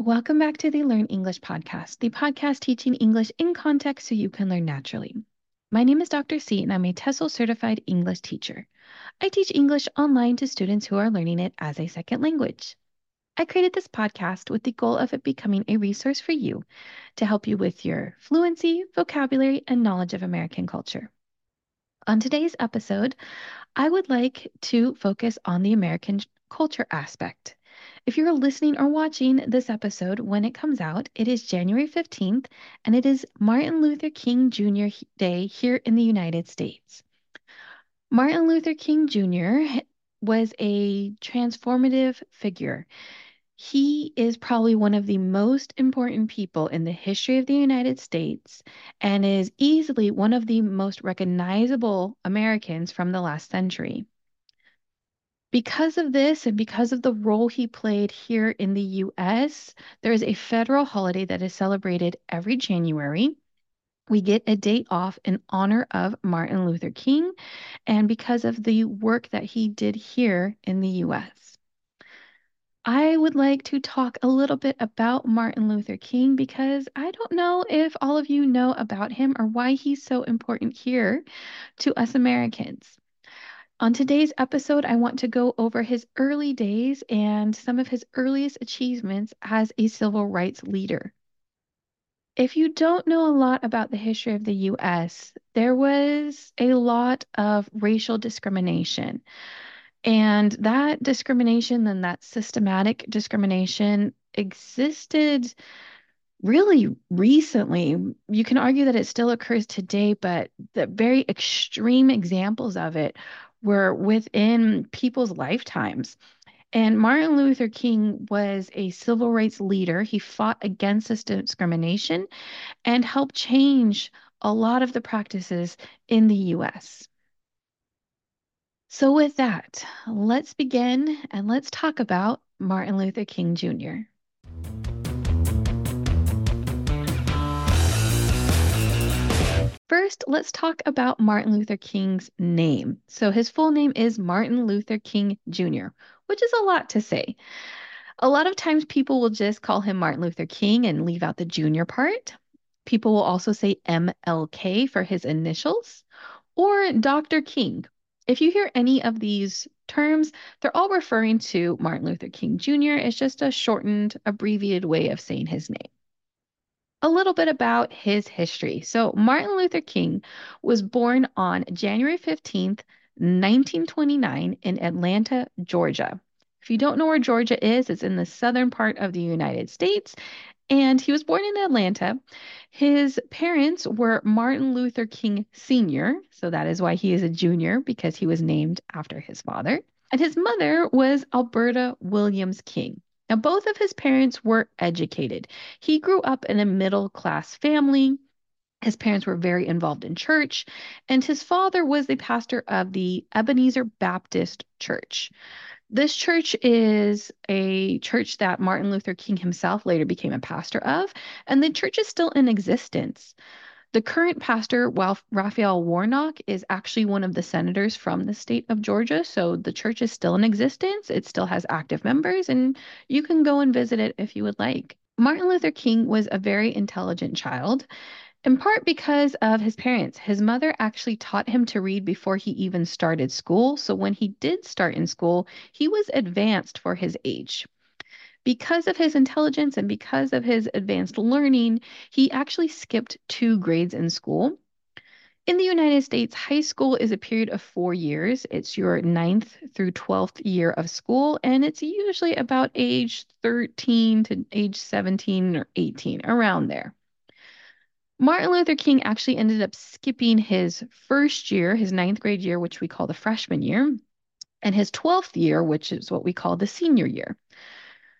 Welcome back to the Learn English podcast, the podcast teaching English in context so you can learn naturally. My name is Dr. C, and I'm a TESOL certified English teacher. I teach English online to students who are learning it as a second language. I created this podcast with the goal of it becoming a resource for you to help you with your fluency, vocabulary, and knowledge of American culture. On today's episode, I would like to focus on the American culture aspect. If you're listening or watching this episode when it comes out, it is January 15th and it is Martin Luther King Jr. Day here in the United States. Martin Luther King Jr. was a transformative figure. He is probably one of the most important people in the history of the United States and is easily one of the most recognizable Americans from the last century. Because of this and because of the role he played here in the US, there is a federal holiday that is celebrated every January. We get a day off in honor of Martin Luther King and because of the work that he did here in the US. I would like to talk a little bit about Martin Luther King because I don't know if all of you know about him or why he's so important here to us Americans. On today's episode, I want to go over his early days and some of his earliest achievements as a civil rights leader. If you don't know a lot about the history of the US, there was a lot of racial discrimination. And that discrimination and that systematic discrimination existed really recently. You can argue that it still occurs today, but the very extreme examples of it were within people's lifetimes. And Martin Luther King was a civil rights leader. He fought against this discrimination and helped change a lot of the practices in the US. So, with that, let's begin and let's talk about Martin Luther King Jr. let's talk about Martin Luther King's name. So, his full name is Martin Luther King Jr., which is a lot to say. A lot of times, people will just call him Martin Luther King and leave out the junior part. People will also say MLK for his initials or Dr. King. If you hear any of these terms, they're all referring to Martin Luther King Jr. It's just a shortened, abbreviated way of saying his name a little bit about his history. So, Martin Luther King was born on January 15th, 1929, in Atlanta, Georgia. If you don't know where Georgia is, it's in the southern part of the United States. And he was born in Atlanta. His parents were Martin Luther King Sr., so that is why he is a junior, because he was named after his father. And his mother was Alberta Williams King. Now, both of his parents were educated. He grew up in a middle class family. His parents were very involved in church, and his father was the pastor of the Ebenezer Baptist Church. This church is a church that Martin Luther King himself later became a pastor of, and the church is still in existence. The current pastor, Raphael Warnock, is actually one of the senators from the state of Georgia. So the church is still in existence. It still has active members, and you can go and visit it if you would like. Martin Luther King was a very intelligent child, in part because of his parents. His mother actually taught him to read before he even started school. So when he did start in school, he was advanced for his age because of his intelligence and because of his advanced learning, he actually skipped two grades in school. In the United States, high school is a period of four years. It's your ninth through 12th year of school, and it's usually about age 13 to age 17 or 18, around there. Martin Luther King actually ended up skipping his first year, his ninth grade year, which we call the freshman year, and his 12th year, which is what we call the senior year.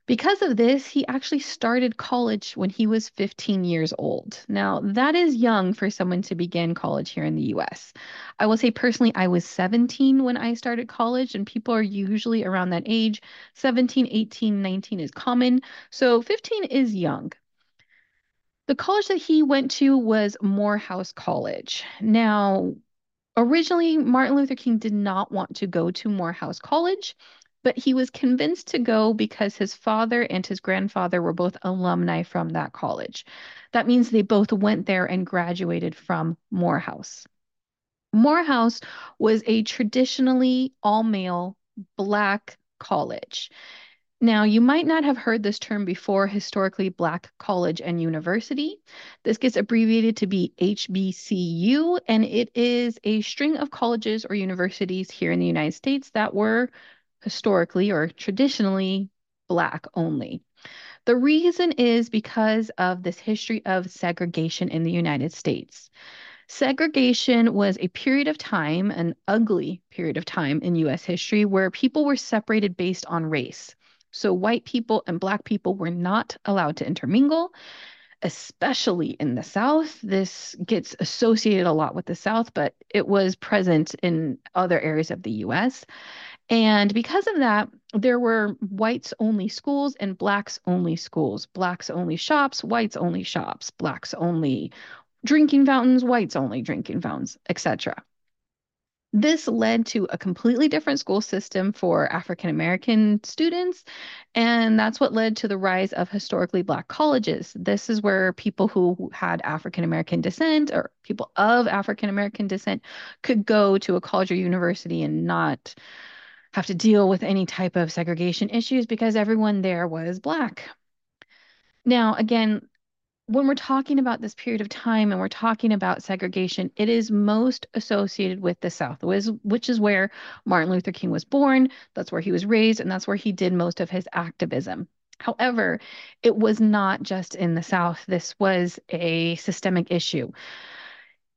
Because of this, he actually started college when he was 15 years old. Now, that is young for someone to begin college here in the US. I will say personally, I was 17 when I started college, and people are usually around that age. 17, 18, 19 is common. So 15 is young. The college that he went to was Morehouse College. Now, originally, Martin Luther King did not want to go to Morehouse College but he was convinced to go because his father and his grandfather were both alumni from that college. That means they both went there and graduated from Morehouse. Morehouse was a traditionally all male Black college. Now, you might not have heard this term before, historically Black College and University. This gets abbreviated to be HBCU, and it is a string of colleges or universities here in the United States that were historically or traditionally Black only. The reason is because of this history of segregation in the United States. Segregation was a period of time, an ugly period of time in US history, where people were separated based on race. So white people and black people were not allowed to intermingle, especially in the South. This gets associated a lot with the South, but it was present in other areas of the US. And because of that, there were whites only schools and blacks only schools, blacks only shops, whites only shops, blacks only drinking fountains, whites only drinking fountains, etc. This led to a completely different school system for African American students, and that's what led to the rise of historically Black colleges. This is where people who had African American descent or people of African American descent could go to a college or university and not have to deal with any type of segregation issues because everyone there was Black. Now, again, when we're talking about this period of time and we're talking about segregation, it is most associated with the South, which is where Martin Luther King was born, that's where he was raised, and that's where he did most of his activism. However, it was not just in the South. This was a systemic issue.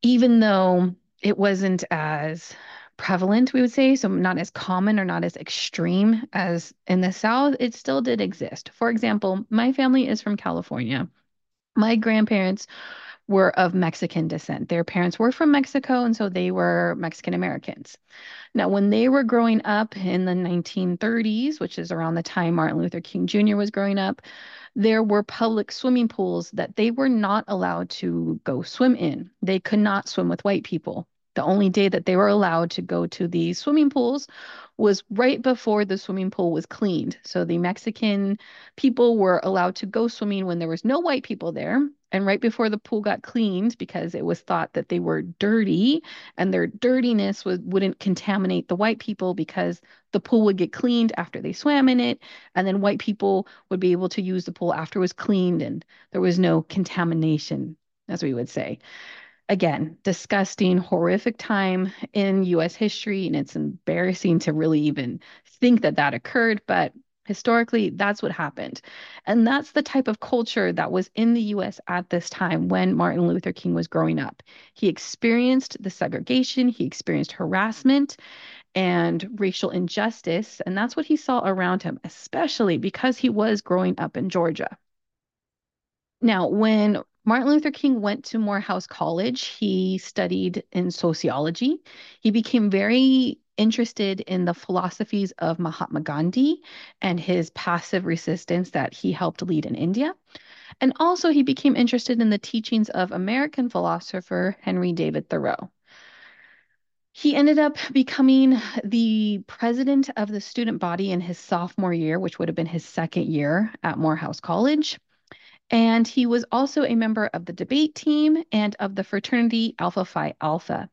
Even though it wasn't as prevalent, we would say, so not as common or not as extreme as in the South, it still did exist. For example, my family is from California. My grandparents were of Mexican descent. Their parents were from Mexico, and so they were Mexican Americans. Now, when they were growing up in the 1930s, which is around the time Martin Luther King Jr. was growing up, there were public swimming pools that they were not allowed to go swim in. They could not swim with white people. The only day that they were allowed to go to the swimming pools was right before the swimming pool was cleaned. So the Mexican people were allowed to go swimming when there was no white people there. And right before the pool got cleaned, because it was thought that they were dirty and their dirtiness was, wouldn't contaminate the white people because the pool would get cleaned after they swam in it. And then white people would be able to use the pool after it was cleaned and there was no contamination, as we would say again, disgusting, horrific time in US history. And it's embarrassing to really even think that that occurred. But historically, that's what happened. And that's the type of culture that was in the US at this time when Martin Luther King was growing up. He experienced the segregation, he experienced harassment and racial injustice. And that's what he saw around him, especially because he was growing up in Georgia. Now, when Martin Luther King went to Morehouse College. He studied in sociology. He became very interested in the philosophies of Mahatma Gandhi and his passive resistance that he helped lead in India. And also, he became interested in the teachings of American philosopher Henry David Thoreau. He ended up becoming the president of the student body in his sophomore year, which would have been his second year at Morehouse College. And he was also a member of the debate team and of the fraternity Alpha Phi Alpha.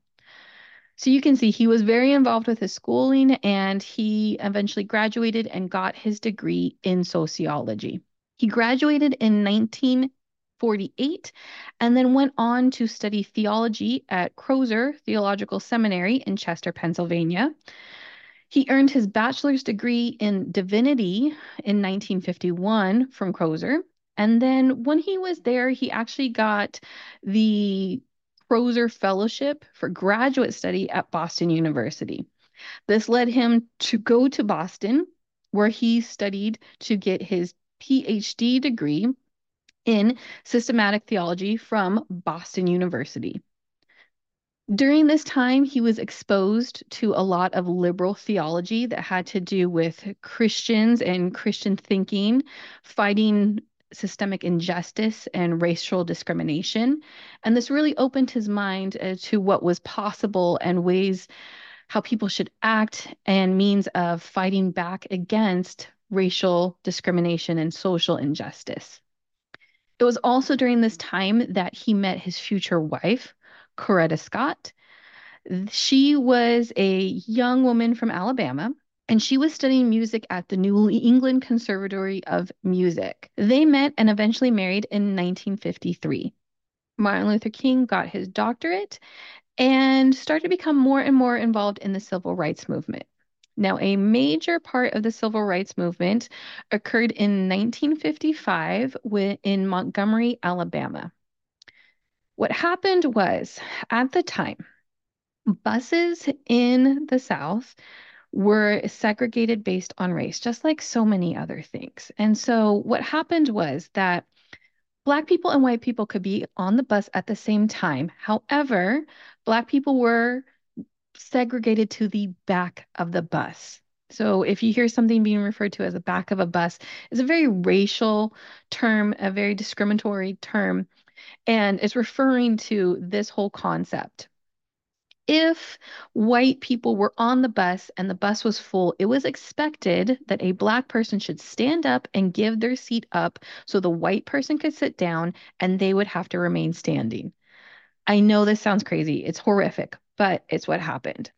So you can see he was very involved with his schooling and he eventually graduated and got his degree in sociology. He graduated in 1948 and then went on to study theology at Crozer Theological Seminary in Chester, Pennsylvania. He earned his bachelor's degree in divinity in 1951 from Crozer and then when he was there, he actually got the Crozer Fellowship for graduate study at Boston University. This led him to go to Boston, where he studied to get his PhD degree in systematic theology from Boston University. During this time, he was exposed to a lot of liberal theology that had to do with Christians and Christian thinking, fighting systemic injustice and racial discrimination. And this really opened his mind uh, to what was possible and ways how people should act, and means of fighting back against racial discrimination and social injustice. It was also during this time that he met his future wife, Coretta Scott. She was a young woman from Alabama and she was studying music at the New England Conservatory of Music. They met and eventually married in 1953. Martin Luther King got his doctorate and started to become more and more involved in the civil rights movement. Now, a major part of the civil rights movement occurred in 1955 in Montgomery, Alabama. What happened was, at the time, buses in the South were segregated based on race, just like so many other things. And so what happened was that Black people and white people could be on the bus at the same time. However, Black people were segregated to the back of the bus. So if you hear something being referred to as the back of a bus, it's a very racial term, a very discriminatory term, and it's referring to this whole concept if white people were on the bus and the bus was full, it was expected that a black person should stand up and give their seat up so the white person could sit down and they would have to remain standing. I know this sounds crazy. It's horrific, but it's what happened.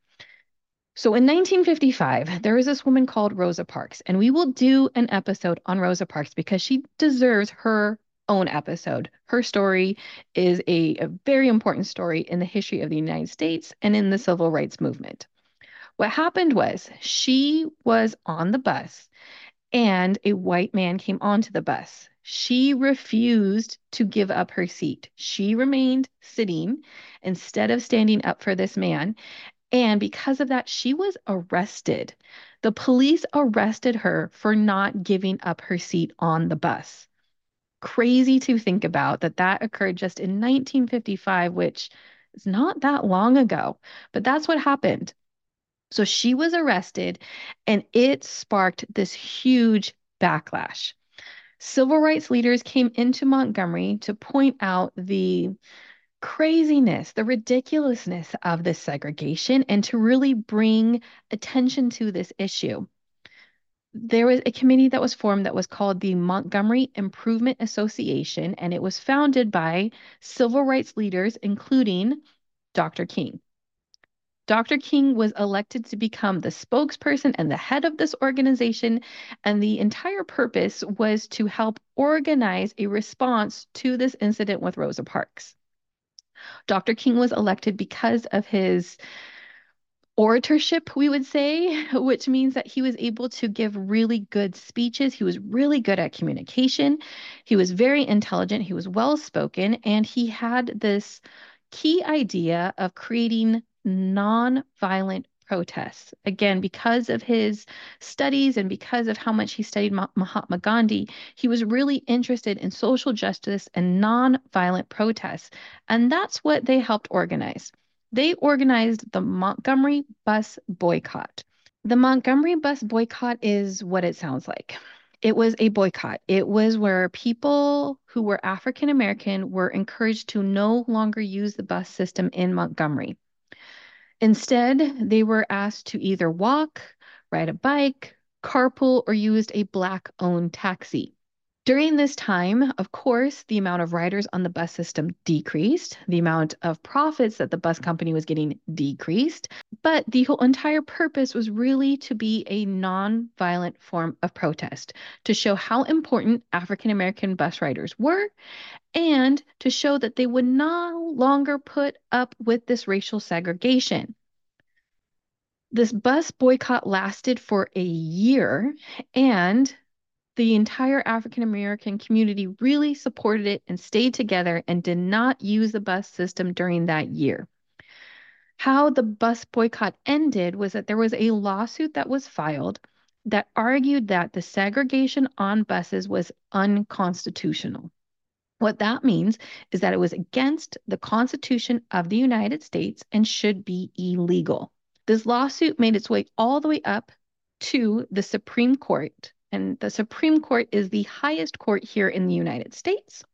So in 1955, there was this woman called Rosa Parks, and we will do an episode on Rosa Parks because she deserves her own episode. Her story is a, a very important story in the history of the United States and in the civil rights movement. What happened was she was on the bus and a white man came onto the bus. She refused to give up her seat. She remained sitting instead of standing up for this man. And because of that, she was arrested. The police arrested her for not giving up her seat on the bus crazy to think about that that occurred just in 1955, which is not that long ago, but that's what happened. So she was arrested and it sparked this huge backlash. Civil rights leaders came into Montgomery to point out the craziness, the ridiculousness of this segregation, and to really bring attention to this issue there was a committee that was formed that was called the Montgomery Improvement Association, and it was founded by civil rights leaders, including Dr. King. Dr. King was elected to become the spokesperson and the head of this organization, and the entire purpose was to help organize a response to this incident with Rosa Parks. Dr. King was elected because of his oratorship, we would say, which means that he was able to give really good speeches. He was really good at communication. He was very intelligent. He was well spoken. And he had this key idea of creating non-violent protests. Again, because of his studies and because of how much he studied Mahatma Gandhi, he was really interested in social justice and non-violent protests. And that's what they helped organize they organized the Montgomery bus boycott. The Montgomery bus boycott is what it sounds like. It was a boycott. It was where people who were African American were encouraged to no longer use the bus system in Montgomery. Instead, they were asked to either walk, ride a bike, carpool, or used a black owned taxi. During this time, of course, the amount of riders on the bus system decreased, the amount of profits that the bus company was getting decreased, but the whole entire purpose was really to be a non-violent form of protest, to show how important African American bus riders were and to show that they would no longer put up with this racial segregation. This bus boycott lasted for a year and the entire African American community really supported it and stayed together and did not use the bus system during that year. How the bus boycott ended was that there was a lawsuit that was filed that argued that the segregation on buses was unconstitutional. What that means is that it was against the Constitution of the United States and should be illegal. This lawsuit made its way all the way up to the Supreme Court and the Supreme Court is the highest court here in the United States.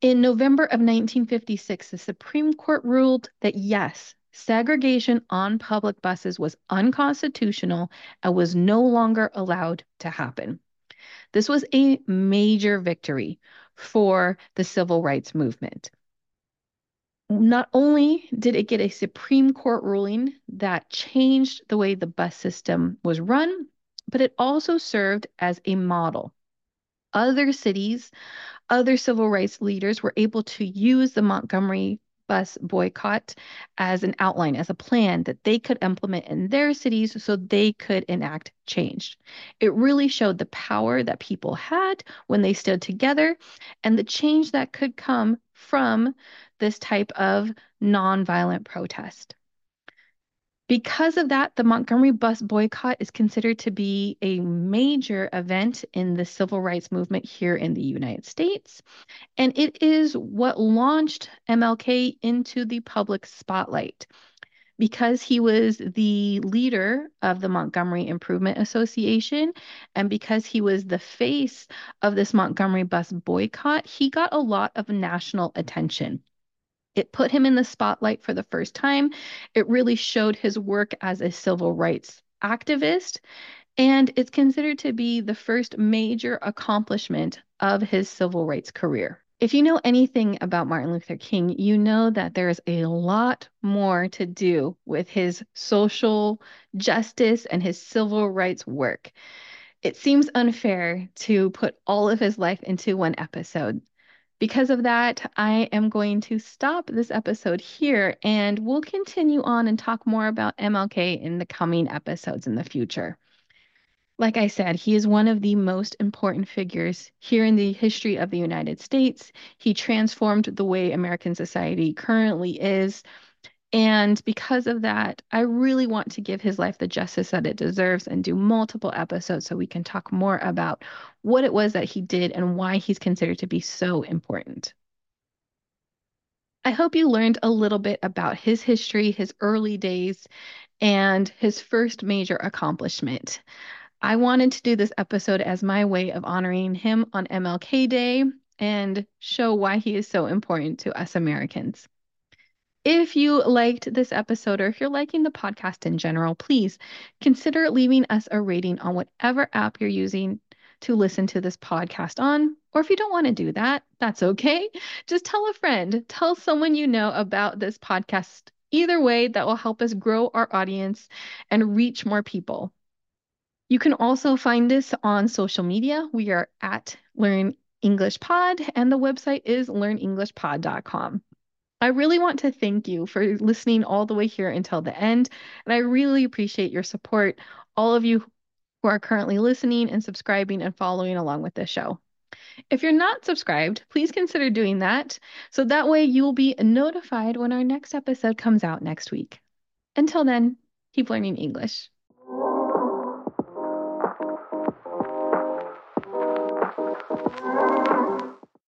In November of 1956, the Supreme Court ruled that yes, segregation on public buses was unconstitutional and was no longer allowed to happen. This was a major victory for the civil rights movement. Not only did it get a Supreme Court ruling that changed the way the bus system was run, but it also served as a model. Other cities, other civil rights leaders were able to use the Montgomery bus boycott as an outline, as a plan that they could implement in their cities so they could enact change. It really showed the power that people had when they stood together and the change that could come from this type of nonviolent protest. Because of that, the Montgomery bus boycott is considered to be a major event in the civil rights movement here in the United States. And it is what launched MLK into the public spotlight. Because he was the leader of the Montgomery Improvement Association and because he was the face of this Montgomery bus boycott, he got a lot of national attention. It put him in the spotlight for the first time. It really showed his work as a civil rights activist. And it's considered to be the first major accomplishment of his civil rights career. If you know anything about Martin Luther King, you know that there is a lot more to do with his social justice and his civil rights work. It seems unfair to put all of his life into one episode. Because of that, I am going to stop this episode here and we'll continue on and talk more about MLK in the coming episodes in the future. Like I said, he is one of the most important figures here in the history of the United States. He transformed the way American society currently is. And because of that, I really want to give his life the justice that it deserves and do multiple episodes so we can talk more about what it was that he did and why he's considered to be so important. I hope you learned a little bit about his history, his early days, and his first major accomplishment. I wanted to do this episode as my way of honoring him on MLK Day and show why he is so important to us Americans. If you liked this episode or if you're liking the podcast in general, please consider leaving us a rating on whatever app you're using to listen to this podcast on. Or if you don't want to do that, that's okay. Just tell a friend, tell someone you know about this podcast. Either way, that will help us grow our audience and reach more people. You can also find us on social media. We are at Learn English Pod, and the website is learnenglishpod.com. I really want to thank you for listening all the way here until the end. And I really appreciate your support, all of you who are currently listening and subscribing and following along with this show. If you're not subscribed, please consider doing that so that way you will be notified when our next episode comes out next week. Until then, keep learning English.